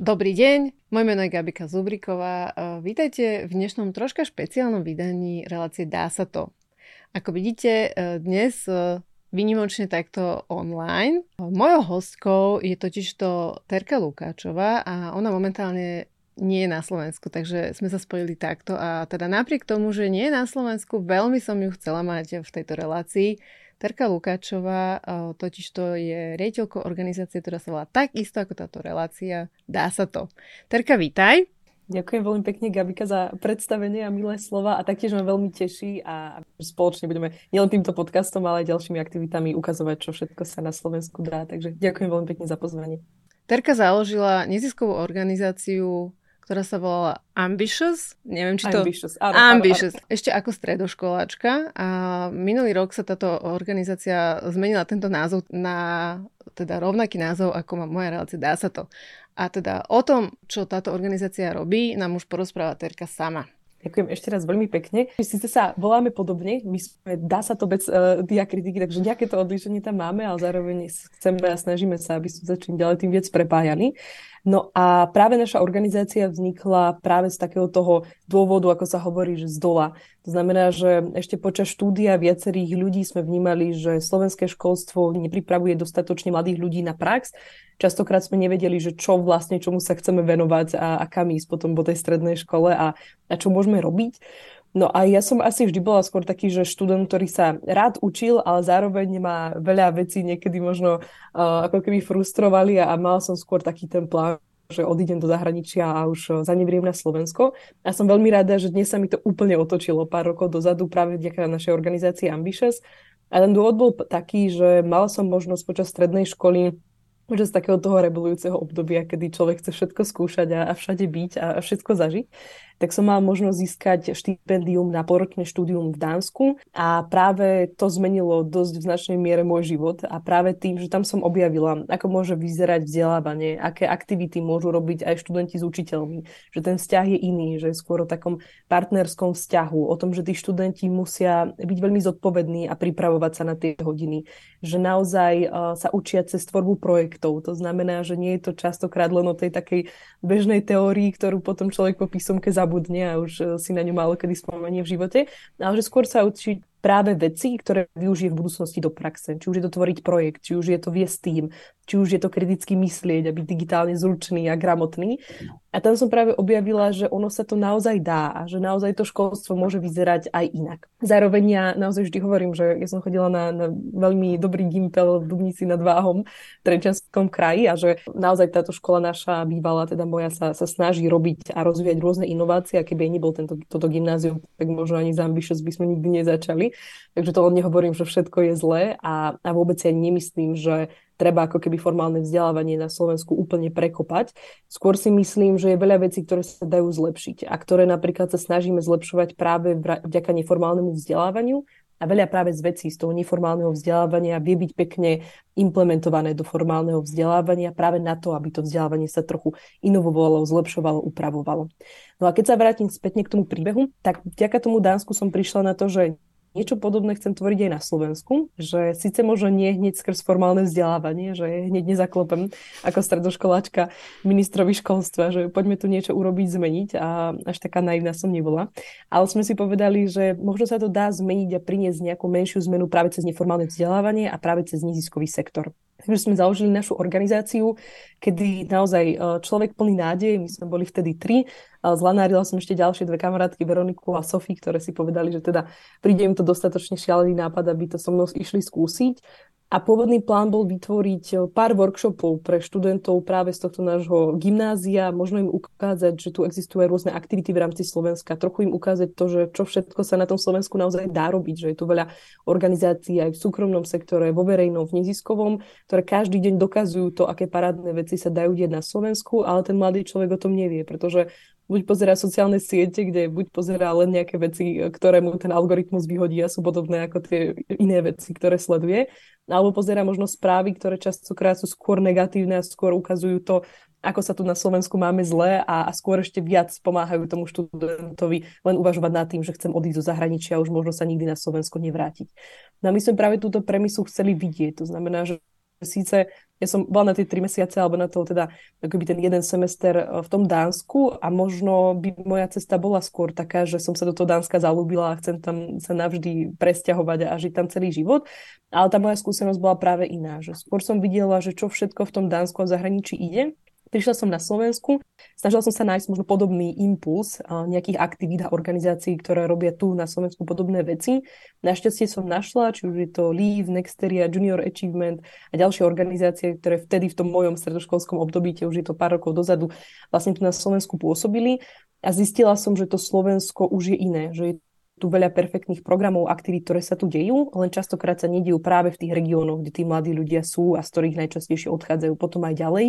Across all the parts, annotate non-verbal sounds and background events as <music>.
Dobrý deň, moje meno je Gabika Zubriková. Vítajte v dnešnom troška špeciálnom vydaní relácie Dá sa to. Ako vidíte, dnes vynimočne takto online. Mojou hostkou je totižto Terka Lukáčová a ona momentálne nie je na Slovensku, takže sme sa spojili takto a teda napriek tomu, že nie je na Slovensku, veľmi som ju chcela mať v tejto relácii. Terka Lukáčová totiž to je riaditeľkou organizácie, ktorá sa volá takisto ako táto relácia. Dá sa to. Terka, vítaj. Ďakujem veľmi pekne, Gabika, za predstavenie a milé slova a taktiež ma veľmi teší a spoločne budeme nielen týmto podcastom, ale aj ďalšími aktivitami ukazovať, čo všetko sa na Slovensku dá. Takže ďakujem veľmi pekne za pozvanie. Terka založila neziskovú organizáciu ktorá sa volala Ambitious. Neviem, či to... Ambitious, áno, Ambitious. Áno, áno. Ešte ako stredoškoláčka. A minulý rok sa táto organizácia zmenila tento názov na teda rovnaký názov, ako má moja relácia Dá sa to. A teda o tom, čo táto organizácia robí, nám už porozpráva Terka sama. Ďakujem ešte raz veľmi pekne. Sice sa voláme podobne, my sme, dá sa to bez uh, diakritiky, takže nejaké to odlišenie tam máme, ale zároveň chceme a snažíme sa, aby sme začali ďalej tým viac prepájani. No a práve naša organizácia vznikla práve z takého toho dôvodu, ako sa hovorí, že z dola. To znamená, že ešte počas štúdia viacerých ľudí sme vnímali, že slovenské školstvo nepripravuje dostatočne mladých ľudí na prax. Častokrát sme nevedeli, že čo vlastne, čomu sa chceme venovať a, a kam ísť potom po tej strednej škole a, a čo môžeme robiť. No a ja som asi vždy bola skôr taký, že študent, ktorý sa rád učil, ale zároveň má veľa vecí niekedy možno uh, ako keby frustrovali a, mal som skôr taký ten plán, že odídem do zahraničia a už uh, zanevriem na Slovensko. A som veľmi rada, že dnes sa mi to úplne otočilo pár rokov dozadu práve vďaka našej organizácii Ambitious. A ten dôvod bol taký, že mal som možnosť počas strednej školy že takého toho revolujúceho obdobia, kedy človek chce všetko skúšať a, a všade byť a, a všetko zažiť tak som mal možnosť získať štipendium na poročné štúdium v Dánsku a práve to zmenilo dosť v značnej miere môj život a práve tým, že tam som objavila, ako môže vyzerať vzdelávanie, aké aktivity môžu robiť aj študenti s učiteľmi, že ten vzťah je iný, že je skôr o takom partnerskom vzťahu, o tom, že tí študenti musia byť veľmi zodpovední a pripravovať sa na tie hodiny, že naozaj uh, sa učia cez tvorbu projektov. To znamená, že nie je to častokrát len o tej takej bežnej teórii, ktorú potom človek po písomke zabudne zabudne a už eh, si na ňu málo kedy spomenie v živote, ale že skôr sa učiť práve veci, ktoré využije v budúcnosti do praxe. Či už je to tvoriť projekt, či už je to viesť tým, či už je to kriticky myslieť a byť digitálne zručný a gramotný. A tam som práve objavila, že ono sa to naozaj dá a že naozaj to školstvo môže vyzerať aj inak. Zároveň ja naozaj vždy hovorím, že ja som chodila na, na veľmi dobrý gimpel v Dubnici nad Váhom v Trenčanskom kraji a že naozaj táto škola naša bývala, teda moja sa, sa snaží robiť a rozvíjať rôzne inovácie a keby nebol tento, toto gymnázium, tak možno ani za Ambitious by sme nikdy nezačali. Takže to nehovorím, že všetko je zlé a, a vôbec ani nemyslím, že treba ako keby formálne vzdelávanie na Slovensku úplne prekopať. Skôr si myslím, že je veľa vecí, ktoré sa dajú zlepšiť a ktoré napríklad sa snažíme zlepšovať práve vďaka neformálnemu vzdelávaniu a veľa práve z vecí z toho neformálneho vzdelávania vie byť pekne implementované do formálneho vzdelávania práve na to, aby to vzdelávanie sa trochu inovovalo, zlepšovalo, upravovalo. No a keď sa vrátim spätne k tomu príbehu, tak vďaka tomu Dánsku som prišla na to, že Niečo podobné chcem tvoriť aj na Slovensku, že síce možno nie hneď skrz formálne vzdelávanie, že hneď nezaklopem ako stredoškoláčka ministrovi školstva, že poďme tu niečo urobiť, zmeniť a až taká naivná som nebola. Ale sme si povedali, že možno sa to dá zmeniť a priniesť nejakú menšiu zmenu práve cez neformálne vzdelávanie a práve cez neziskový sektor. Takže sme založili našu organizáciu, kedy naozaj e, človek plný nádej, my sme boli vtedy tri, zlanárila som ešte ďalšie dve kamarátky, Veroniku a Sofie, ktoré si povedali, že teda príde im to dostatočne šialený nápad, aby to so mnou išli skúsiť. A pôvodný plán bol vytvoriť eh, pár workshopov pre študentov práve z tohto nášho gymnázia, možno im ukázať, že tu existujú aj rôzne aktivity v rámci Slovenska, trochu im ukázať to, že čo všetko sa na tom Slovensku naozaj dá robiť, že je tu veľa organizácií aj v súkromnom sektore, vo verejnom, v neziskovom, ktoré každý deň dokazujú to, aké parádne veci sa dajú diať na Slovensku, ale ten mladý človek o tom nevie, pretože buď pozerá sociálne siete, kde buď pozerá len nejaké veci, ktoré mu ten algoritmus vyhodí a sú podobné ako tie iné veci, ktoré sleduje, alebo pozerá možno správy, ktoré častokrát sú skôr negatívne a skôr ukazujú to, ako sa tu na Slovensku máme zle a, a skôr ešte viac pomáhajú tomu študentovi len uvažovať nad tým, že chcem odísť do zahraničia a už možno sa nikdy na Slovensko nevrátiť. No a my sme práve túto premisu chceli vidieť. To znamená, že síce ja som bola na tie tri mesiace, alebo na to teda akoby ten jeden semester e, v tom Dánsku a možno by moja cesta bola skôr taká, že som sa do toho Dánska zalúbila a chcem tam sa navždy presťahovať a žiť tam celý život. Ale tá moja skúsenosť bola práve iná, že skôr som videla, že čo všetko v tom Dánsku a zahraničí ide Prišla som na Slovensku, snažila som sa nájsť možno podobný impuls nejakých aktivít a organizácií, ktoré robia tu na Slovensku podobné veci. Našťastie som našla, či už je to Leave, Nexteria, Junior Achievement a ďalšie organizácie, ktoré vtedy v tom mojom stredoškolskom období, už je to pár rokov dozadu, vlastne tu na Slovensku pôsobili. A zistila som, že to Slovensko už je iné, že je tu veľa perfektných programov, aktivít, ktoré sa tu dejú, len častokrát sa nedejú práve v tých regiónoch, kde tí mladí ľudia sú a z ktorých najčastejšie odchádzajú potom aj ďalej.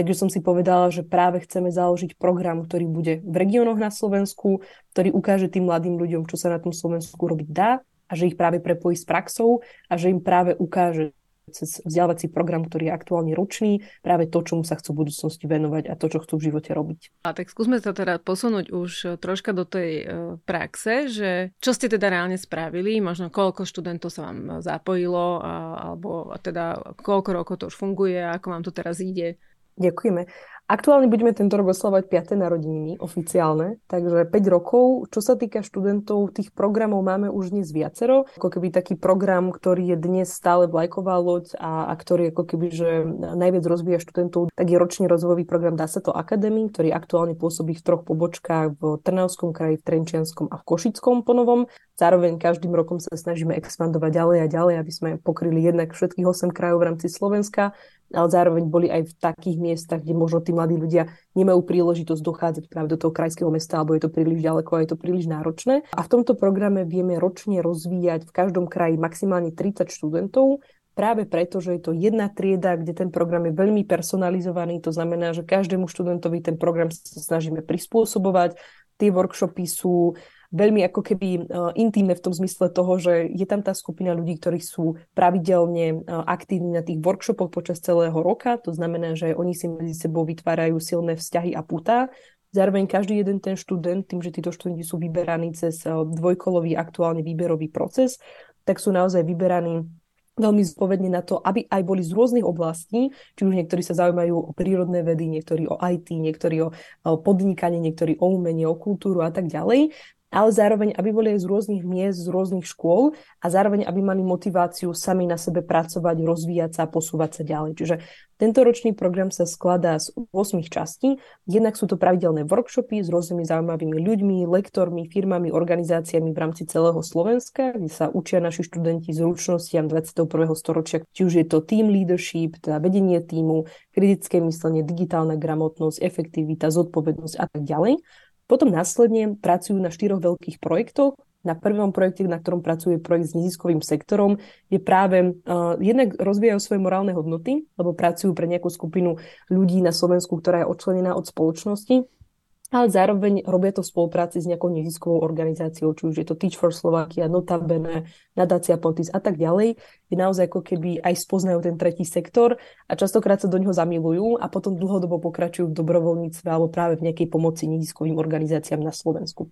Takže som si povedala, že práve chceme založiť program, ktorý bude v regiónoch na Slovensku, ktorý ukáže tým mladým ľuďom, čo sa na tom Slovensku robiť dá a že ich práve prepojí s praxou a že im práve ukáže cez vzdelávací program, ktorý je aktuálne ročný, práve to, čomu sa chcú v budúcnosti venovať a to, čo chcú v živote robiť. A tak skúsme sa teda posunúť už troška do tej uh, praxe, že čo ste teda reálne spravili, možno koľko študentov sa vám zapojilo, a, alebo teda koľko rokov to už funguje, ako vám to teraz ide. Ďakujeme. Aktuálne budeme tento rok oslavať 5. narodeniny oficiálne, takže 5 rokov. Čo sa týka študentov, tých programov máme už dnes viacero. Ako keby taký program, ktorý je dnes stále vlajková loď a, a ktorý ako keby, že najviac rozvíja študentov, tak je ročný rozvojový program Dá sa to Academy, ktorý aktuálne pôsobí v troch pobočkách v Trnavskom kraji, v Trenčianskom a v Košickom ponovom. Zároveň každým rokom sa snažíme expandovať ďalej a ďalej, aby sme pokryli jednak všetkých 8 krajov v rámci Slovenska ale zároveň boli aj v takých miestach, kde možno tí mladí ľudia nemajú príležitosť dochádzať práve do toho krajského mesta, alebo je to príliš ďaleko a je to príliš náročné. A v tomto programe vieme ročne rozvíjať v každom kraji maximálne 30 študentov, práve preto, že je to jedna trieda, kde ten program je veľmi personalizovaný, to znamená, že každému študentovi ten program sa snažíme prispôsobovať, tie workshopy sú veľmi ako keby uh, intimné v tom zmysle toho, že je tam tá skupina ľudí, ktorí sú pravidelne uh, aktívni na tých workshopoch počas celého roka. To znamená, že oni si medzi sebou vytvárajú silné vzťahy a putá. Zároveň každý jeden ten študent, tým, že títo študenti sú vyberaní cez uh, dvojkolový aktuálne výberový proces, tak sú naozaj vyberaní veľmi zodpovedne na to, aby aj boli z rôznych oblastí, či už niektorí sa zaujímajú o prírodné vedy, niektorí o IT, niektorí o podnikanie, niektorí o umenie, o kultúru a tak ďalej ale zároveň, aby boli aj z rôznych miest, z rôznych škôl a zároveň, aby mali motiváciu sami na sebe pracovať, rozvíjať sa a posúvať sa ďalej. Čiže tento ročný program sa skladá z 8 častí. Jednak sú to pravidelné workshopy s rôznymi zaujímavými ľuďmi, lektormi, firmami, organizáciami v rámci celého Slovenska, kde sa učia naši študenti zručnostiam 21. storočia, či už je to team leadership, teda vedenie týmu, kritické myslenie, digitálna gramotnosť, efektivita, zodpovednosť a tak ďalej. Potom následne pracujú na štyroch veľkých projektoch. Na prvom projekte, na ktorom pracuje projekt s neziskovým sektorom, je práve uh, jednak rozvíjajú svoje morálne hodnoty, lebo pracujú pre nejakú skupinu ľudí na Slovensku, ktorá je odčlenená od spoločnosti ale zároveň robia to v spolupráci s nejakou neziskovou organizáciou, či už je to Teach for Slovakia, Notabene, Nadácia Pontis a tak ďalej, kde naozaj ako keby aj spoznajú ten tretí sektor a častokrát sa do neho zamilujú a potom dlhodobo pokračujú v dobrovoľníctve alebo práve v nejakej pomoci neziskovým organizáciám na Slovensku.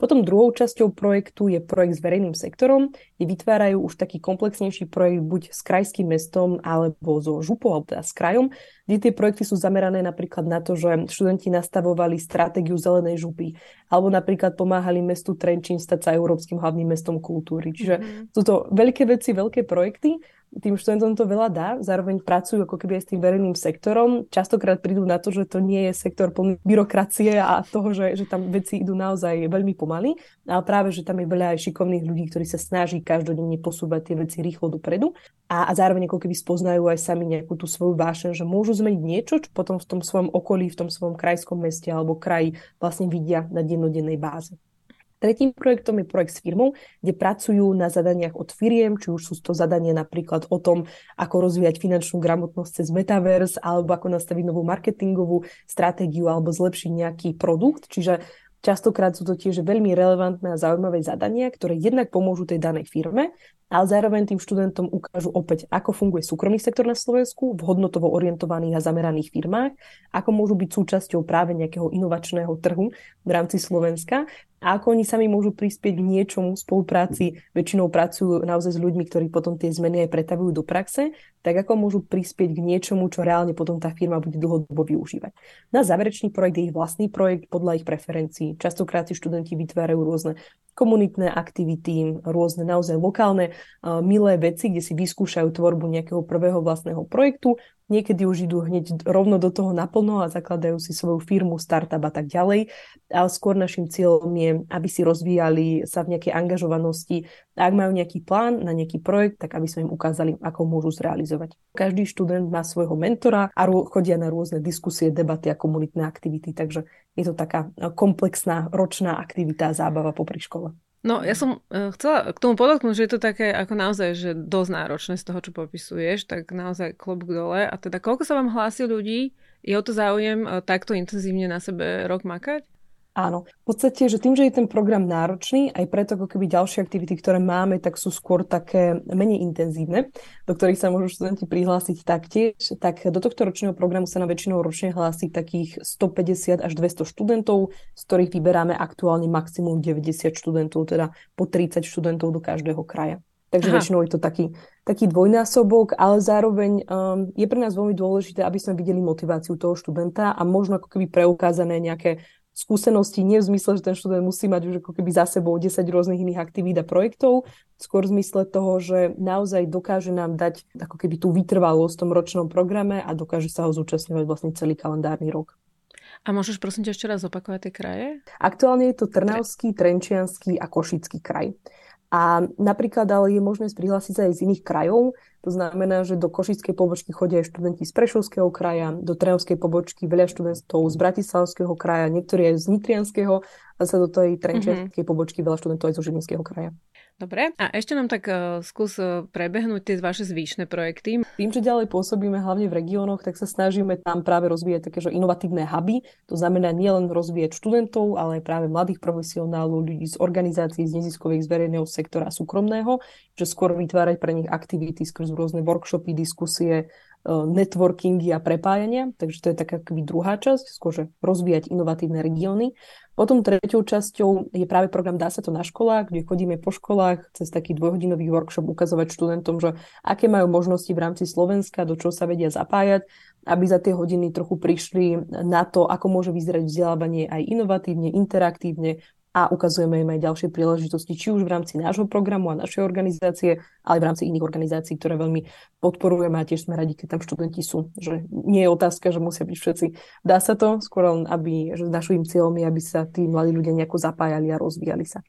Potom druhou časťou projektu je projekt s verejným sektorom, kde vytvárajú už taký komplexnejší projekt buď s krajským mestom alebo so župou, alebo teda s krajom, kde tie projekty sú zamerané napríklad na to, že študenti nastavovali stratégiu zelenej župy, alebo napríklad pomáhali mestu Trenčín stať sa európskym hlavným mestom kultúry. Čiže mm-hmm. sú to veľké veci, veľké projekty tým študentom to veľa dá, zároveň pracujú ako keby aj s tým verejným sektorom. Častokrát prídu na to, že to nie je sektor plný byrokracie a toho, že, že tam veci idú naozaj veľmi pomaly, ale práve, že tam je veľa aj šikovných ľudí, ktorí sa snaží každodenne posúvať tie veci rýchlo dopredu a, a zároveň ako keby spoznajú aj sami nejakú tú svoju vášeň, že môžu zmeniť niečo, čo potom v tom svojom okolí, v tom svojom krajskom meste alebo kraji vlastne vidia na dennodennej báze. Tretím projektom je projekt s firmou, kde pracujú na zadaniach od firiem, či už sú to zadania napríklad o tom, ako rozvíjať finančnú gramotnosť cez Metaverse, alebo ako nastaviť novú marketingovú stratégiu, alebo zlepšiť nejaký produkt. Čiže Častokrát sú to tiež veľmi relevantné a zaujímavé zadania, ktoré jednak pomôžu tej danej firme, ale zároveň tým študentom ukážu opäť, ako funguje súkromný sektor na Slovensku v hodnotovo orientovaných a zameraných firmách, ako môžu byť súčasťou práve nejakého inovačného trhu v rámci Slovenska a ako oni sami môžu prispieť k niečomu spolupráci, väčšinou pracujú naozaj s ľuďmi, ktorí potom tie zmeny aj pretavujú do praxe, tak ako môžu prispieť k niečomu, čo reálne potom tá firma bude dlhodobo využívať. Na záverečný projekt je ich vlastný projekt podľa ich preferencií. Častokrát si študenti vytvárajú rôzne komunitné aktivity, rôzne naozaj lokálne milé veci, kde si vyskúšajú tvorbu nejakého prvého vlastného projektu Niekedy už idú hneď rovno do toho naplno a zakladajú si svoju firmu, startup a tak ďalej. Ale skôr našim cieľom je, aby si rozvíjali sa v nejakej angažovanosti. A ak majú nejaký plán na nejaký projekt, tak aby sme im ukázali, ako môžu zrealizovať. Každý študent má svojho mentora a chodia na rôzne diskusie, debaty a komunitné aktivity. Takže je to taká komplexná ročná aktivita a zábava popri škole. No, ja som uh, chcela k tomu podotknúť, že je to také ako naozaj, že dosť náročné z toho, čo popisuješ, tak naozaj klobúk dole. A teda koľko sa vám hlási ľudí? Je o to záujem uh, takto intenzívne na sebe rok makať? Áno. V podstate, že tým, že je ten program náročný, aj preto ako keby ďalšie aktivity, ktoré máme, tak sú skôr také menej intenzívne, do ktorých sa môžu študenti prihlásiť taktiež, tak do tohto ročného programu sa na väčšinou ročne hlási takých 150 až 200 študentov, z ktorých vyberáme aktuálne maximum 90 študentov, teda po 30 študentov do každého kraja. Takže Aha. väčšinou je to taký, taký dvojnásobok, ale zároveň um, je pre nás veľmi dôležité, aby sme videli motiváciu toho študenta a možno ako keby preukázané nejaké skúsenosti, nie v zmysle, že ten študent musí mať už ako keby za sebou 10 rôznych iných aktivít a projektov, skôr v zmysle toho, že naozaj dokáže nám dať ako keby tú vytrvalosť v tom ročnom programe a dokáže sa ho zúčastňovať vlastne celý kalendárny rok. A môžeš prosím ťa ešte raz opakovať tie kraje? Aktuálne je to Trnavský, Trenčianský a Košický kraj. A napríklad ale je možné prihlásiť sa aj z iných krajov. To znamená, že do Košickej pobočky chodia aj študenti z Prešovského kraja, do Trnavskej pobočky veľa študentov z Bratislavského kraja, niektorí aj z Nitrianského a sa do tej Trenčianskej mm-hmm. pobočky veľa študentov aj zo Žilinského kraja. Dobre. A ešte nám tak uh, skús uh, prebehnúť tie vaše zvýšne projekty. Tým, že ďalej pôsobíme hlavne v regiónoch, tak sa snažíme tam práve rozvíjať také že inovatívne huby. To znamená nielen rozvíjať študentov, ale aj práve mladých profesionálov, ľudí z organizácií, z neziskových, z verejného sektora súkromného, že skôr vytvárať pre nich aktivity skrz rôzne workshopy, diskusie, networkingy a prepájania. Takže to je taká druhá časť, skôr že rozvíjať inovatívne regióny. Potom treťou časťou je práve program Dá sa to na školách, kde chodíme po školách cez taký dvojhodinový workshop ukazovať študentom, že aké majú možnosti v rámci Slovenska, do čoho sa vedia zapájať, aby za tie hodiny trochu prišli na to, ako môže vyzerať vzdelávanie aj inovatívne, interaktívne, a ukazujeme im aj ďalšie príležitosti, či už v rámci nášho programu a našej organizácie, ale v rámci iných organizácií, ktoré veľmi podporujeme a tiež sme radi, keď tam študenti sú. Že nie je otázka, že musia byť všetci. Dá sa to, skôr len, aby, že našim cieľom je, aby sa tí mladí ľudia nejako zapájali a rozvíjali sa.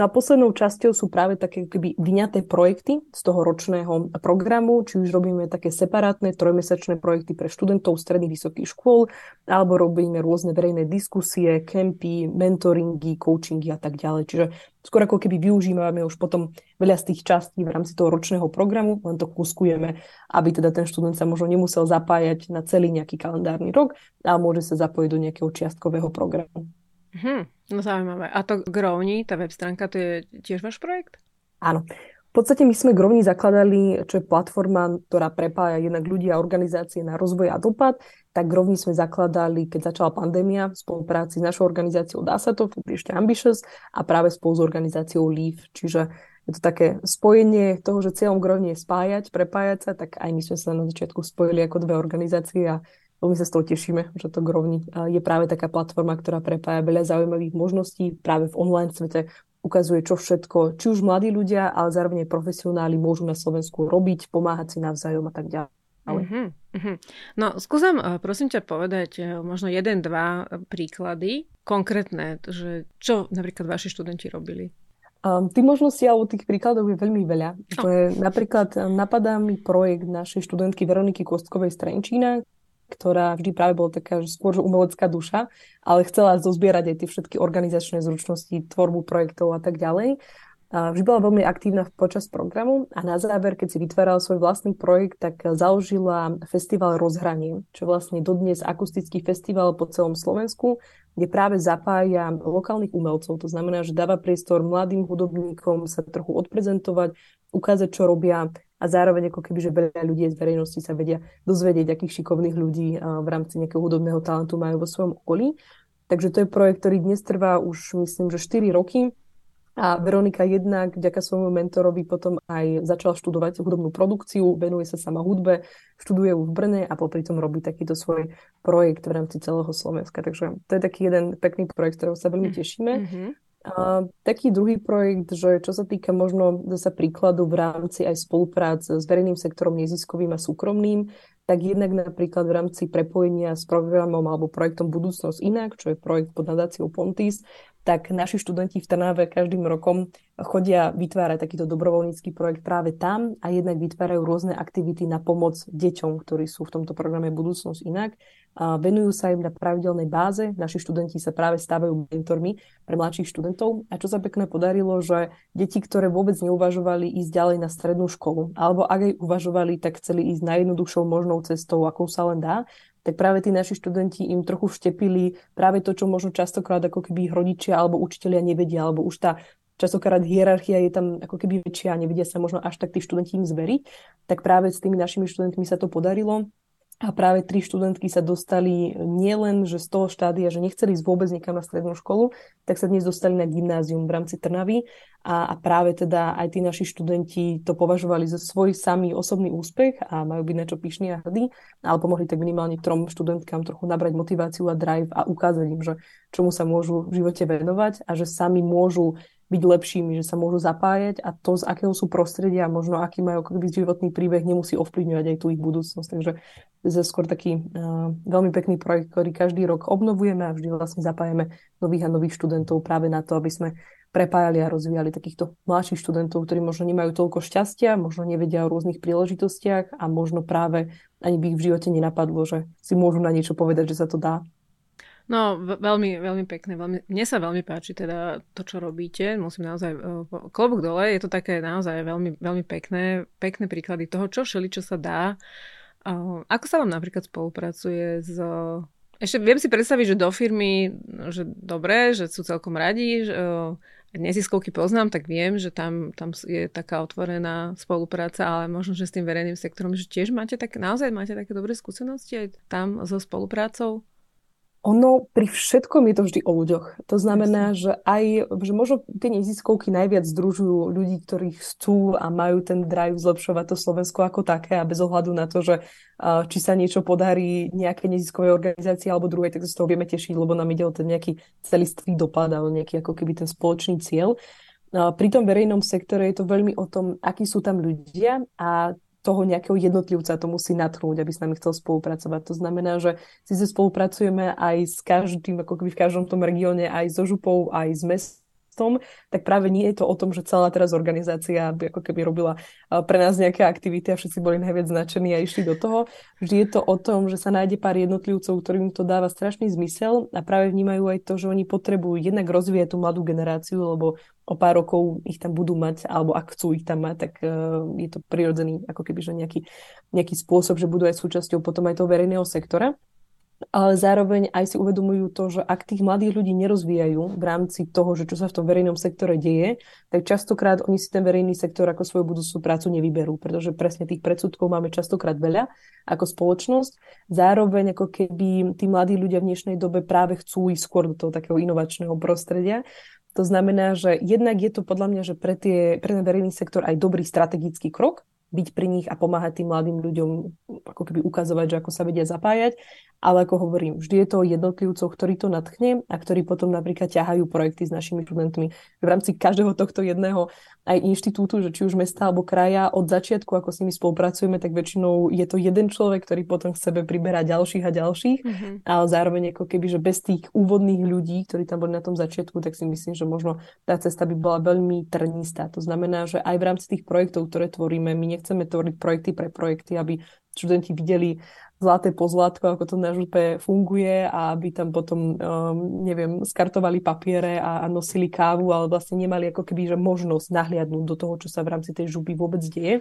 No a poslednou časťou sú práve také keby vyňaté projekty z toho ročného programu, či už robíme také separátne trojmesačné projekty pre študentov stredných vysokých škôl, alebo robíme rôzne verejné diskusie, kempy, mentoringy, coachingy a tak ďalej. Čiže skôr ako keby využívame už potom veľa z tých častí v rámci toho ročného programu, len to kuskujeme, aby teda ten študent sa možno nemusel zapájať na celý nejaký kalendárny rok, ale môže sa zapojiť do nejakého čiastkového programu. Hm, no zaujímavé. A to Growni, tá web stránka, to je tiež váš projekt? Áno. V podstate my sme Growni zakladali, čo je platforma, ktorá prepája jednak ľudí a organizácie na rozvoj a dopad. Tak Growni sme zakladali, keď začala pandémia, v spolupráci s našou organizáciou Dá sa to, ešte Ambitious, a práve spolu s organizáciou Leaf. Čiže je to také spojenie toho, že cieľom Growni je spájať, prepájať sa, tak aj my sme sa na začiatku spojili ako dve organizácie a Veľmi sa z toho tešíme, že to Grovni je práve taká platforma, ktorá prepája veľa zaujímavých možností práve v online svete, ukazuje, čo všetko, či už mladí ľudia, ale zároveň aj profesionáli môžu na Slovensku robiť, pomáhať si navzájom a tak ďalej. Uh-huh, uh-huh. No, skúsam, eh, prosím ťa, povedať eh, možno jeden, dva príklady konkrétne, že čo napríklad vaši študenti robili. Um, tých možností alebo tých príkladov je veľmi veľa. Oh. Že napríklad eh, napadá mi projekt našej študentky Veroniky Kostkovej z Trenčína, ktorá vždy práve bola taká skôr umelecká duša, ale chcela zozbierať aj tie všetky organizačné zručnosti, tvorbu projektov a tak ďalej. Vždy bola veľmi aktívna počas programu a na záver, keď si vytvárala svoj vlastný projekt, tak založila festival Rozhranie, čo vlastne dodnes akustický festival po celom Slovensku, kde práve zapája lokálnych umelcov. To znamená, že dáva priestor mladým hudobníkom sa trochu odprezentovať, ukázať, čo robia, a zároveň ako keby, že veľa ľudí z verejnosti sa vedia dozvedieť, akých šikovných ľudí v rámci nejakého hudobného talentu majú vo svojom okolí. Takže to je projekt, ktorý dnes trvá už myslím, že 4 roky. A Veronika jednak vďaka svojmu mentorovi potom aj začala študovať hudobnú produkciu, venuje sa sama hudbe, študuje ju v Brne a popri tom robí takýto svoj projekt v rámci celého Slovenska. Takže to je taký jeden pekný projekt, ktorého sa veľmi tešíme. Mm-hmm. A taký druhý projekt, že čo sa týka možno zase príkladu v rámci aj spoluprác s verejným sektorom neziskovým a súkromným, tak jednak napríklad v rámci prepojenia s programom alebo projektom Budúcnosť inak, čo je projekt pod nadáciou Pontis, tak naši študenti v Trnave každým rokom chodia vytvárať takýto dobrovoľnícky projekt práve tam a jednak vytvárajú rôzne aktivity na pomoc deťom, ktorí sú v tomto programe Budúcnosť inak. Venujú sa im na pravidelnej báze. Naši študenti sa práve stávajú mentormi pre mladších študentov. A čo sa pekne podarilo, že deti, ktoré vôbec neuvažovali ísť ďalej na strednú školu, alebo ak aj uvažovali, tak chceli ísť najjednoduchšou možnou cestou, akou sa len dá, tak práve tí naši študenti im trochu vštepili práve to, čo možno častokrát ako keby ich rodičia alebo učitelia nevedia, alebo už tá častokrát hierarchia je tam ako keby väčšia nevedia sa možno až tak tí študenti im zveriť, tak práve s tými našimi študentmi sa to podarilo a práve tri študentky sa dostali nielen že z toho štádia, že nechceli ísť vôbec niekam na strednú školu, tak sa dnes dostali na gymnázium v rámci Trnavy. A, a práve teda aj tí naši študenti to považovali za svoj samý osobný úspech a majú byť na čo pyšní a hrdí, ale pomohli tak minimálne trom študentkám trochu nabrať motiváciu a drive a ukázať im, že čomu sa môžu v živote venovať a že sami môžu byť lepšími, že sa môžu zapájať a to, z akého sú prostredia možno aký majú ako životný príbeh, nemusí ovplyvňovať aj tú ich budúcnosť. Takže je skôr taký uh, veľmi pekný projekt, ktorý každý rok obnovujeme a vždy vlastne zapájame nových a nových študentov práve na to, aby sme prepájali a rozvíjali takýchto mladších študentov, ktorí možno nemajú toľko šťastia, možno nevedia o rôznych príležitostiach a možno práve ani by ich v živote nenapadlo, že si môžu na niečo povedať, že sa to dá. No, veľmi, veľmi pekné. Veľmi, mne sa veľmi páči teda to, čo robíte. Musím naozaj uh, klobúk dole. Je to také naozaj veľmi, veľmi pekné, pekné príklady toho, čo všeli, čo sa dá. Ako sa vám napríklad spolupracuje s... Ešte viem si predstaviť, že do firmy, že dobre, že sú celkom radi, že uh, neziskovky poznám, tak viem, že tam, tam je taká otvorená spolupráca, ale možno, že s tým verejným sektorom, že tiež máte tak, naozaj máte také dobré skúsenosti aj tam so spoluprácou? Ono pri všetkom je to vždy o ľuďoch. To znamená, že aj, že možno tie neziskovky najviac združujú ľudí, ktorí chcú a majú ten drive zlepšovať to Slovensko ako také a bez ohľadu na to, že či sa niečo podarí nejaké neziskovej organizácii alebo druhej, tak sa z toho vieme tešiť, lebo nám ide o ten nejaký celistvý dopad alebo nejaký ako keby ten spoločný cieľ. Pri tom verejnom sektore je to veľmi o tom, akí sú tam ľudia a toho nejakého jednotlivca to musí natchnúť, aby s nami chcel spolupracovať. To znamená, že si spolupracujeme aj s každým, ako keby v každom tom regióne, aj so župou, aj s mestom tom, tak práve nie je to o tom, že celá teraz organizácia by ako keby robila pre nás nejaké aktivity a všetci boli najviac značení a išli do toho. Vždy je to o tom, že sa nájde pár jednotlivcov, ktorým to dáva strašný zmysel a práve vnímajú aj to, že oni potrebujú jednak rozvíjať tú mladú generáciu, lebo o pár rokov ich tam budú mať, alebo ak chcú ich tam mať, tak uh, je to prirodzený ako keby, že nejaký, nejaký spôsob, že budú aj súčasťou potom aj toho verejného sektora ale zároveň aj si uvedomujú to, že ak tých mladých ľudí nerozvíjajú v rámci toho, že čo sa v tom verejnom sektore deje, tak častokrát oni si ten verejný sektor ako svoju budúcu prácu nevyberú, pretože presne tých predsudkov máme častokrát veľa ako spoločnosť. Zároveň ako keby tí mladí ľudia v dnešnej dobe práve chcú ísť skôr do toho takého inovačného prostredia. To znamená, že jednak je to podľa mňa, že pre, tie, pre ten verejný sektor aj dobrý strategický krok, byť pri nich a pomáhať tým mladým ľuďom ako keby ukazovať, že ako sa vedia zapájať. Ale ako hovorím, vždy je to o jednotlivcoch, ktorí to natchne a ktorí potom napríklad ťahajú projekty s našimi študentmi. V rámci každého tohto jedného aj inštitútu, že či už mesta alebo kraja, od začiatku, ako s nimi spolupracujeme, tak väčšinou je to jeden človek, ktorý potom k sebe priberá ďalších a ďalších. Mm-hmm. Ale zároveň ako keby, že bez tých úvodných ľudí, ktorí tam boli na tom začiatku, tak si myslím, že možno tá cesta by bola veľmi trnistá. To znamená, že aj v rámci tých projektov, ktoré tvoríme, my nechceme tvoriť projekty pre projekty, aby študenti videli zlaté pozlátko, ako to na župe funguje a aby tam potom, um, neviem, skartovali papiere a, a nosili kávu, ale vlastne nemali ako keby že možnosť nahliadnúť do toho, čo sa v rámci tej župy vôbec deje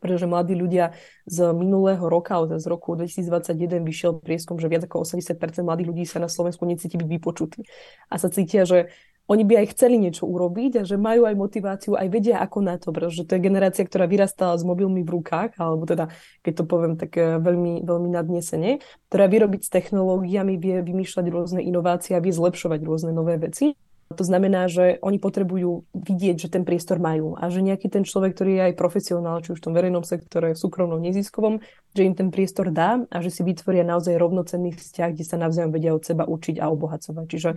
pretože mladí ľudia z minulého roka, ale z roku 2021 vyšiel prieskom, že viac ako 80% mladých ľudí sa na Slovensku necíti byť vypočutí. A sa cítia, že oni by aj chceli niečo urobiť a že majú aj motiváciu, aj vedia ako na to, pretože to je generácia, ktorá vyrastala s mobilmi v rukách, alebo teda, keď to poviem tak eh, veľmi, veľmi nadnesene, ktorá vie robiť s technológiami, vie vymýšľať rôzne inovácie a vie zlepšovať rôzne nové veci. To znamená, že oni potrebujú vidieť, že ten priestor majú a že nejaký ten človek, ktorý je aj profesionál, či už v tom verejnom sektore, v súkromnom, neziskovom, že im ten priestor dá a že si vytvoria naozaj rovnocenný vzťah, kde sa navzájom vedia od seba učiť a obohacovať. Čiže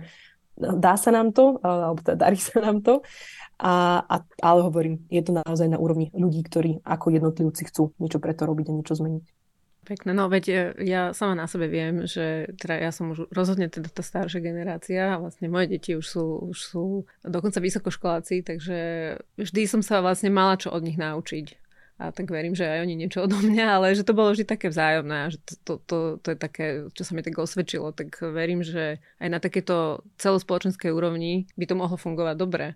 dá sa nám to, alebo teda darí sa nám to, a, a, ale hovorím, je to naozaj na úrovni ľudí, ktorí ako jednotlivci chcú niečo preto robiť a niečo zmeniť. Pekné, no veď e, ja sama na sebe viem, že teda ja som už rozhodne teda tá staršia generácia a vlastne moje deti už sú, už sú dokonca vysokoškoláci, takže vždy som sa vlastne mala čo od nich naučiť a tak verím, že aj oni niečo odo mňa, ale že to bolo vždy také vzájomné a že to, to, to, to je také, čo sa mi tak osvedčilo, tak verím, že aj na takéto celospoločenskej úrovni by to mohlo fungovať dobre.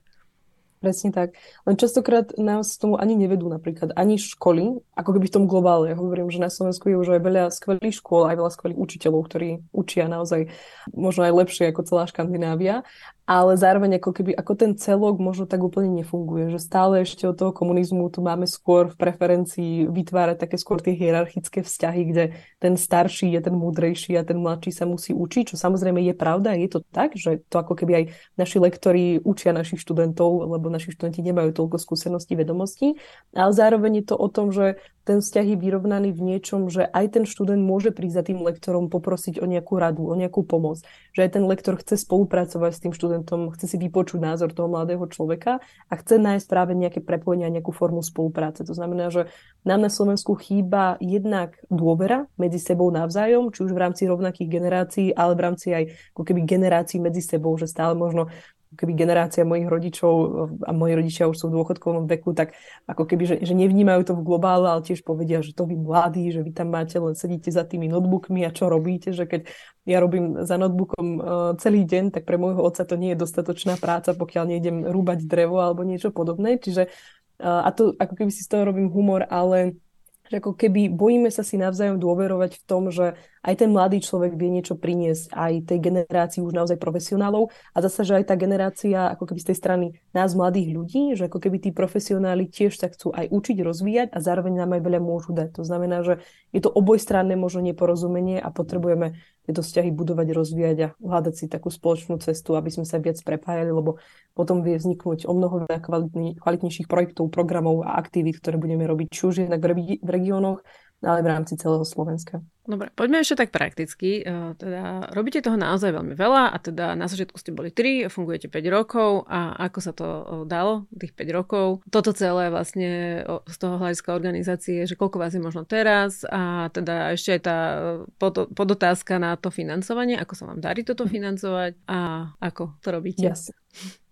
Presne tak. Len častokrát nás tomu ani nevedú napríklad ani školy, ako keby v tom globále. Ja hovorím, že na Slovensku je už aj veľa skvelých škôl, aj veľa skvelých učiteľov, ktorí učia naozaj možno aj lepšie ako celá Škandinávia ale zároveň ako keby ako ten celok možno tak úplne nefunguje, že stále ešte od toho komunizmu tu máme skôr v preferencii vytvárať také skôr tie hierarchické vzťahy, kde ten starší je ten múdrejší a ten mladší sa musí učiť, čo samozrejme je pravda, je to tak, že to ako keby aj naši lektori učia našich študentov, lebo naši študenti nemajú toľko skúseností, vedomostí, ale zároveň je to o tom, že ten vzťah je vyrovnaný v niečom, že aj ten študent môže prísť za tým lektorom poprosiť o nejakú radu, o nejakú pomoc. Že aj ten lektor chce spolupracovať s tým študentom, chce si vypočuť názor toho mladého človeka a chce nájsť práve nejaké prepojenia, nejakú formu spolupráce. To znamená, že nám na Slovensku chýba jednak dôvera medzi sebou navzájom, či už v rámci rovnakých generácií, ale v rámci aj ako keby generácií medzi sebou, že stále možno keby generácia mojich rodičov a moji rodičia už sú v dôchodkovom veku, tak ako keby, že, že nevnímajú to v globále, ale tiež povedia, že to vy mladí, že vy tam máte, len sedíte za tými notebookmi a čo robíte, že keď ja robím za notebookom uh, celý deň, tak pre môjho otca to nie je dostatočná práca, pokiaľ nejdem rúbať drevo alebo niečo podobné. Čiže uh, a to ako keby si z toho robím humor, ale že ako keby bojíme sa si navzájom dôverovať v tom, že aj ten mladý človek vie niečo priniesť aj tej generácii už naozaj profesionálov a zase, že aj tá generácia ako keby z tej strany nás mladých ľudí, že ako keby tí profesionáli tiež sa chcú aj učiť, rozvíjať a zároveň nám aj veľa môžu dať. To znamená, že je to obojstranné možno neporozumenie a potrebujeme tieto vzťahy budovať, rozvíjať a hľadať si takú spoločnú cestu, aby sme sa viac prepájali, lebo potom vie vzniknúť o mnoho kvalitnejších projektov, programov a aktivít, ktoré budeme robiť či už jednak v regiónoch, ale v rámci celého Slovenska. Dobre, poďme ešte tak prakticky. E, teda robíte toho naozaj veľmi veľa a teda na začiatku ste boli 3, fungujete 5 rokov a ako sa to e, dalo, tých 5 rokov. Toto celé vlastne z toho hľadiska organizácie, že koľko vás je možno teraz a teda ešte aj tá e, podotázka na to financovanie, ako sa vám darí toto financovať a ako to robíte. Jasne.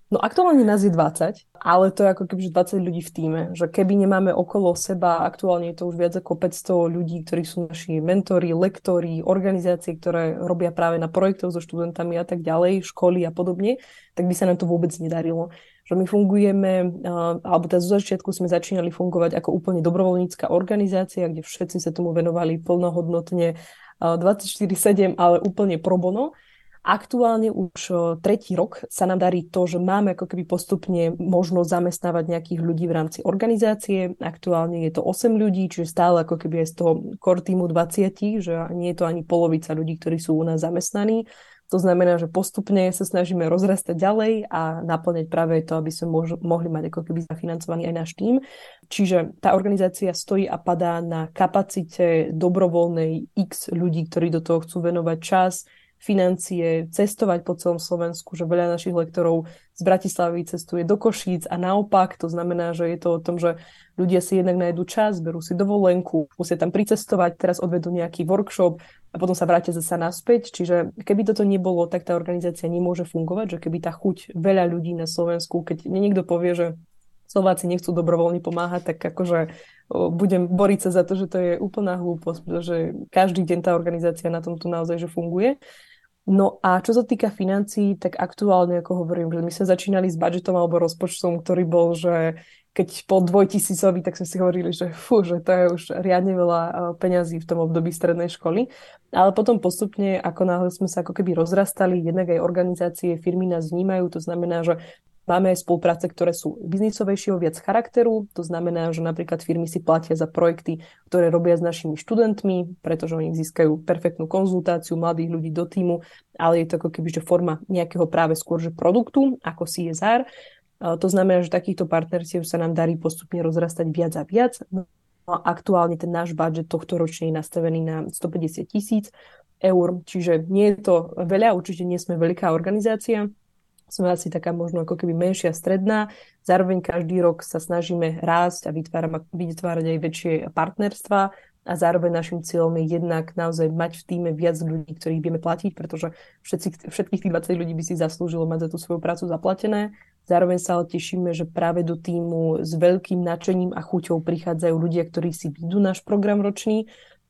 No aktuálne nás je 20, ale to je ako keby 20 ľudí v týme. Že keby nemáme okolo seba, aktuálne je to už viac ako 500 ľudí, ktorí sú naši mentori, lektori, organizácie, ktoré robia práve na projektoch so študentami a tak ďalej, školy a podobne, tak by sa nám to vôbec nedarilo. Že my fungujeme, alebo teda zo začiatku sme začínali fungovať ako úplne dobrovoľnícka organizácia, kde všetci sa tomu venovali plnohodnotne 24-7, ale úplne pro bono Aktuálne už tretí rok sa nám darí to, že máme ako keby postupne možnosť zamestnávať nejakých ľudí v rámci organizácie. Aktuálne je to 8 ľudí, čiže stále ako keby aj z toho core týmu 20, že nie je to ani polovica ľudí, ktorí sú u nás zamestnaní. To znamená, že postupne sa snažíme rozrastať ďalej a naplňať práve to, aby sme mož- mohli mať ako keby zafinancovaný aj náš tým. Čiže tá organizácia stojí a padá na kapacite dobrovoľnej x ľudí, ktorí do toho chcú venovať čas, financie, cestovať po celom Slovensku, že veľa našich lektorov z Bratislavy cestuje do Košíc a naopak, to znamená, že je to o tom, že ľudia si jednak nájdu čas, berú si dovolenku, musia tam pricestovať, teraz odvedú nejaký workshop a potom sa vrátia zase naspäť. Čiže keby toto nebolo, tak tá organizácia nemôže fungovať, že keby tá chuť veľa ľudí na Slovensku, keď niekto povie, že Slováci nechcú dobrovoľne pomáhať, tak akože budem boriť sa za to, že to je úplná hlúposť, pretože každý deň tá organizácia na tom tu naozaj že funguje. No a čo sa týka financií, tak aktuálne, ako hovorím, že my sme začínali s budžetom alebo rozpočtom, ktorý bol, že keď po dvojtisícový, tak sme si hovorili, že fú, že to je už riadne veľa e, peňazí v tom období strednej školy. Ale potom postupne, ako náhle sme sa ako keby rozrastali, jednak aj organizácie, firmy nás vnímajú, to znamená, že Máme aj spolupráce, ktoré sú biznisovejšieho, viac charakteru. To znamená, že napríklad firmy si platia za projekty, ktoré robia s našimi študentmi, pretože oni získajú perfektnú konzultáciu mladých ľudí do týmu, ale je to ako keby že forma nejakého práve skôr že produktu, ako CSR. To znamená, že takýchto partnerstiev sa nám darí postupne rozrastať viac a viac. No a aktuálne ten náš budget tohto ročne je nastavený na 150 tisíc eur, čiže nie je to veľa, určite nie sme veľká organizácia, sme asi taká možno ako keby menšia, stredná. Zároveň každý rok sa snažíme rásť a vytvárať aj väčšie partnerstva a zároveň našim cieľom je jednak naozaj mať v týme viac ľudí, ktorých vieme platiť, pretože všetci, všetkých tých 20 ľudí by si zaslúžilo mať za tú svoju prácu zaplatené. Zároveň sa ale tešíme, že práve do týmu s veľkým nadšením a chuťou prichádzajú ľudia, ktorí si vidú náš program ročný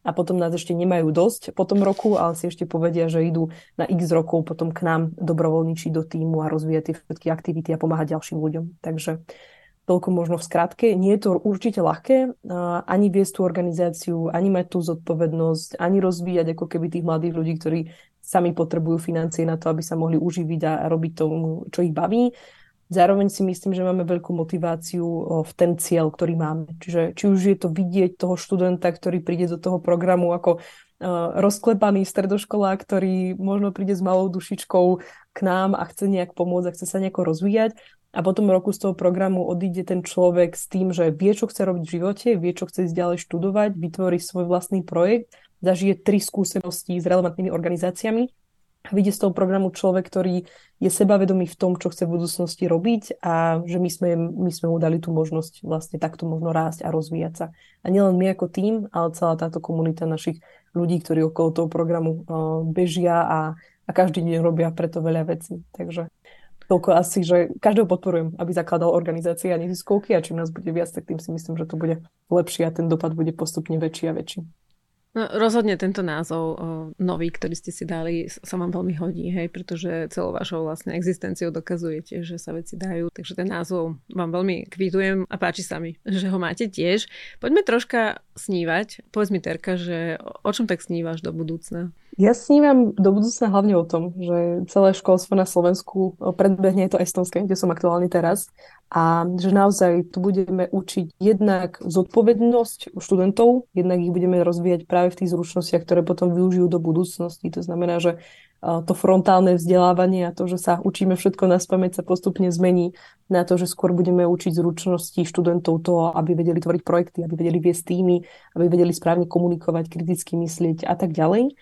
a potom nás ešte nemajú dosť po tom roku, ale si ešte povedia, že idú na x rokov potom k nám dobrovoľničiť do týmu a rozvíjať tie všetky aktivity a pomáhať ďalším ľuďom. Takže toľko možno v skratke. Nie je to určite ľahké ani viesť tú organizáciu, ani mať tú zodpovednosť, ani rozvíjať ako keby tých mladých ľudí, ktorí sami potrebujú financie na to, aby sa mohli uživiť a robiť tomu, čo ich baví. Zároveň si myslím, že máme veľkú motiváciu v ten cieľ, ktorý máme. Čiže či už je to vidieť toho študenta, ktorý príde do toho programu ako rozklepaný stredoškolák, ktorý možno príde s malou dušičkou k nám a chce nejak pomôcť a chce sa nejako rozvíjať. A potom roku z toho programu odíde ten človek s tým, že vie, čo chce robiť v živote, vie, čo chce ísť ďalej študovať, vytvorí svoj vlastný projekt, zažije tri skúsenosti s relevantnými organizáciami vidie z toho programu človek, ktorý je sebavedomý v tom, čo chce v budúcnosti robiť a že my sme, my sme mu dali tú možnosť vlastne takto možno rásť a rozvíjať sa. A nielen my ako tým, ale celá táto komunita našich ľudí, ktorí okolo toho programu uh, bežia a, a každý deň robia preto veľa vecí. Takže toľko asi, že každého podporujem, aby zakladal organizácie a neziskovky a čím nás bude viac, tak tým si myslím, že to bude lepšie a ten dopad bude postupne väčší a väčší. No, rozhodne tento názov nový, ktorý ste si dali, sa vám veľmi hodí, hej, pretože celou vašou vlastne existenciou dokazujete, že sa veci dajú. Takže ten názov vám veľmi kvitujem a páči sa mi, že ho máte tiež. Poďme troška snívať. Povedz mi, Terka, že o čom tak snívaš do budúcna? Ja snívam do budúcna hlavne o tom, že celé školstvo na Slovensku predbehne to estonské, kde som aktuálne teraz a že naozaj tu budeme učiť jednak zodpovednosť študentov, jednak ich budeme rozvíjať práve v tých zručnostiach, ktoré potom využijú do budúcnosti. To znamená, že to frontálne vzdelávanie a to, že sa učíme všetko na spameť, sa postupne zmení na to, že skôr budeme učiť zručnosti študentov toho, aby vedeli tvoriť projekty, aby vedeli viesť týmy, aby vedeli správne komunikovať, kriticky myslieť a tak ďalej.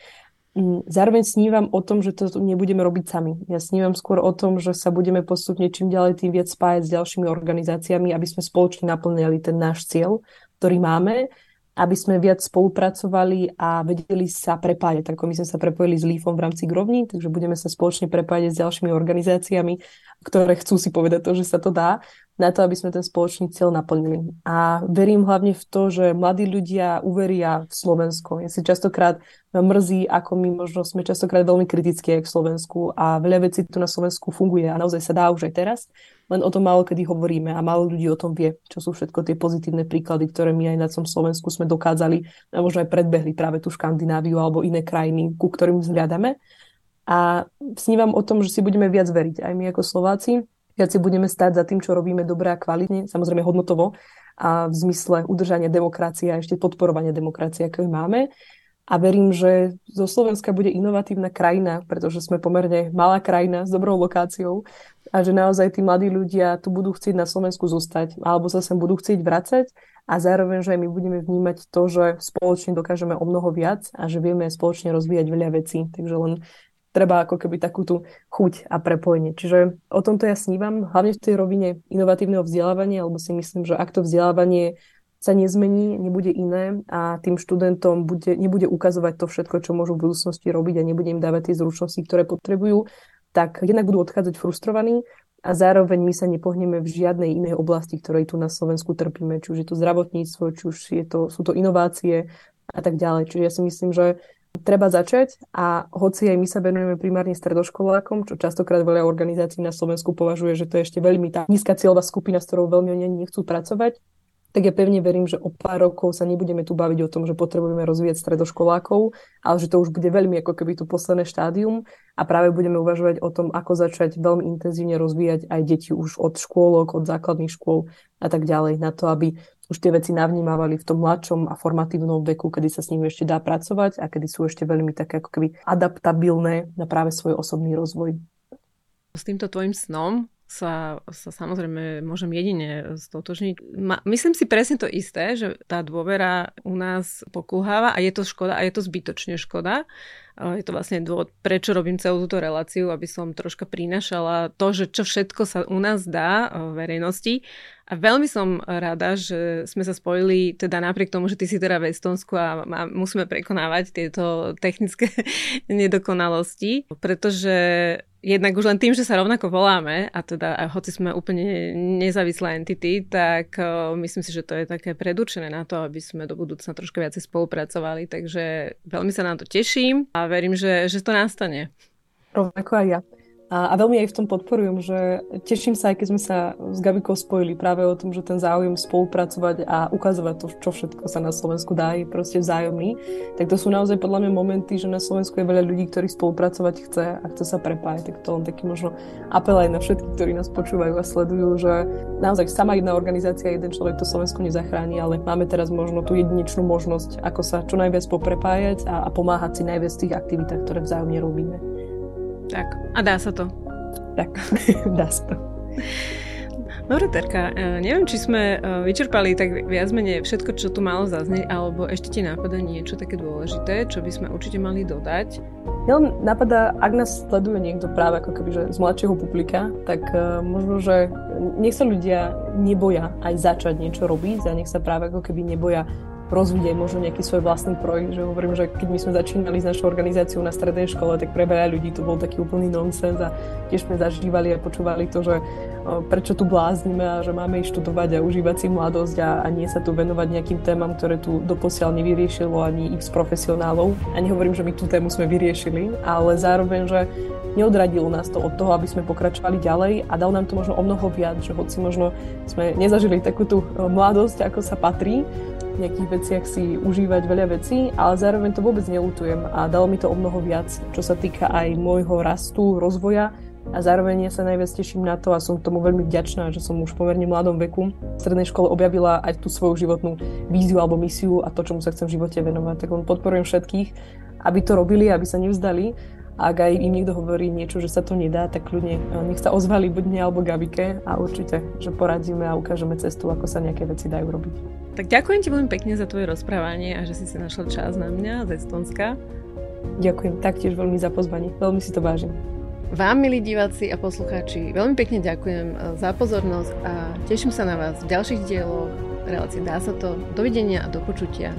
Mm, zároveň snívam o tom, že to nebudeme robiť sami. Ja snívam skôr o tom, že sa budeme postupne čím ďalej tým viac spájať s ďalšími organizáciami, aby sme spoločne naplňali ten náš cieľ, ktorý máme, aby sme viac spolupracovali a vedeli sa prepájať. Tak my sme sa prepojili s Lífom v rámci Grovní, takže budeme sa spoločne prepájať s ďalšími organizáciami, ktoré chcú si povedať to, že sa to dá na to, aby sme ten spoločný cieľ naplnili. A verím hlavne v to, že mladí ľudia uveria v Slovensko. Ja si častokrát mrzí, ako my možno sme častokrát veľmi kritickí aj k Slovensku a veľa vecí tu na Slovensku funguje a naozaj sa dá už aj teraz, len o tom málo kedy hovoríme a málo ľudí o tom vie, čo sú všetko tie pozitívne príklady, ktoré my aj na tom Slovensku sme dokázali a možno aj predbehli práve tú Škandináviu alebo iné krajiny, ku ktorým vzhľadáme. A snívam o tom, že si budeme viac veriť, aj my ako Slováci, viac si budeme stať za tým, čo robíme dobre a kvalitne, samozrejme hodnotovo a v zmysle udržania demokracie a ešte podporovania demokracie, ako ju máme. A verím, že zo Slovenska bude inovatívna krajina, pretože sme pomerne malá krajina s dobrou lokáciou a že naozaj tí mladí ľudia tu budú chcieť na Slovensku zostať alebo sa sem budú chcieť vracať a zároveň, že aj my budeme vnímať to, že spoločne dokážeme o mnoho viac a že vieme spoločne rozvíjať veľa vecí. Takže len treba ako keby takú tú chuť a prepojenie. Čiže o tomto ja snívam, hlavne v tej rovine inovatívneho vzdelávania, lebo si myslím, že ak to vzdelávanie sa nezmení, nebude iné a tým študentom bude, nebude ukazovať to všetko, čo môžu v budúcnosti robiť a nebude im dávať tie zručnosti, ktoré potrebujú, tak jednak budú odchádzať frustrovaní a zároveň my sa nepohneme v žiadnej inej oblasti, ktorej tu na Slovensku trpíme, či už je to zdravotníctvo, či už je to, sú to inovácie a tak ďalej. Čiže ja si myslím, že treba začať a hoci aj my sa venujeme primárne stredoškolákom, čo častokrát veľa organizácií na Slovensku považuje, že to je ešte veľmi tá nízka cieľová skupina, s ktorou veľmi oni nechcú pracovať, tak ja pevne verím, že o pár rokov sa nebudeme tu baviť o tom, že potrebujeme rozvíjať stredoškolákov, ale že to už bude veľmi ako keby tu posledné štádium a práve budeme uvažovať o tom, ako začať veľmi intenzívne rozvíjať aj deti už od škôlok, od základných škôl a tak ďalej, na to, aby už tie veci navnímavali v tom mladšom a formatívnom veku, kedy sa s nimi ešte dá pracovať a kedy sú ešte veľmi také ako keby adaptabilné na práve svoj osobný rozvoj. S týmto tvojim snom sa, sa samozrejme môžem jedine stotožniť. Ma, myslím si presne to isté, že tá dôvera u nás pokulháva a je to škoda a je to zbytočne škoda. Je to vlastne dôvod, prečo robím celú túto reláciu, aby som troška prinašala to, že čo všetko sa u nás dá v verejnosti. A veľmi som rada, že sme sa spojili, teda napriek tomu, že ty si teda v Estonsku a musíme prekonávať tieto technické <laughs> nedokonalosti, pretože jednak už len tým, že sa rovnako voláme, a teda a hoci sme úplne nezávislé entity, tak uh, myslím si, že to je také predurčené na to, aby sme do budúcna troška viacej spolupracovali, takže veľmi sa na to teším a verím, že, že to nastane. Rovnako aj ja. A, a veľmi aj v tom podporujem, že teším sa, aj keď sme sa s Gabikou spojili práve o tom, že ten záujem spolupracovať a ukazovať to, čo všetko sa na Slovensku dá, je proste vzájomný. Tak to sú naozaj podľa mňa momenty, že na Slovensku je veľa ľudí, ktorí spolupracovať chce a chce sa prepájať. Tak to len taký možno apel aj na všetkých, ktorí nás počúvajú a sledujú, že naozaj sama jedna organizácia, jeden človek to Slovensko nezachráni, ale máme teraz možno tú jedinečnú možnosť, ako sa čo najviac poprepájať a, a pomáhať si najviac v tých aktivitách, ktoré vzájomne robíme. Tak, a dá sa to. Tak, <laughs> dá sa to. Dobre, Terka, e, neviem, či sme e, vyčerpali tak viac menej všetko, čo tu malo zaznieť, alebo ešte ti napadá niečo také dôležité, čo by sme určite mali dodať. Ja napadá, ak nás sleduje niekto práve ako keby, že z mladšieho publika, tak uh, možno, že nech sa ľudia neboja aj začať niečo robiť a nech sa práve ako keby neboja rozvíde možno nejaký svoj vlastný projekt. Že hovorím, že keď my sme začínali s našou organizáciou na strednej škole, tak pre veľa ľudí to bol taký úplný nonsens a tiež sme zažívali a počúvali to, že prečo tu bláznime a že máme ísť študovať a užívať si mladosť a, a nie sa tu venovať nejakým témam, ktoré tu doposiaľ nevyriešilo ani x profesionálov. A nehovorím, že my tú tému sme vyriešili, ale zároveň, že neodradilo nás to od toho, aby sme pokračovali ďalej a dal nám to možno o mnoho viac, že hoci možno sme nezažili takú tú mladosť, ako sa patrí, nejakých veciach si užívať veľa vecí, ale zároveň to vôbec nelutujem a dalo mi to o mnoho viac, čo sa týka aj môjho rastu, rozvoja a zároveň ja sa najviac teším na to a som tomu veľmi vďačná, že som už v pomerne mladom veku v strednej škole objavila aj tú svoju životnú víziu alebo misiu a to, čomu sa chcem v živote venovať. Tak on podporujem všetkých, aby to robili, aby sa nevzdali ak aj im niekto hovorí niečo, že sa to nedá, tak ľudne eh, nech sa ozvali buď mne alebo Gabike a určite, že poradíme a ukážeme cestu, ako sa nejaké veci dajú robiť. Tak ďakujem ti veľmi pekne za tvoje rozprávanie a že si si našla čas na mňa z Estonska. Ďakujem taktiež veľmi za pozvanie. Veľmi si to vážim. Vám, milí diváci a poslucháči, veľmi pekne ďakujem eh, za pozornosť a teším sa na vás v ďalších dieloch relácie Dá sa to. Dovidenia a do počutia.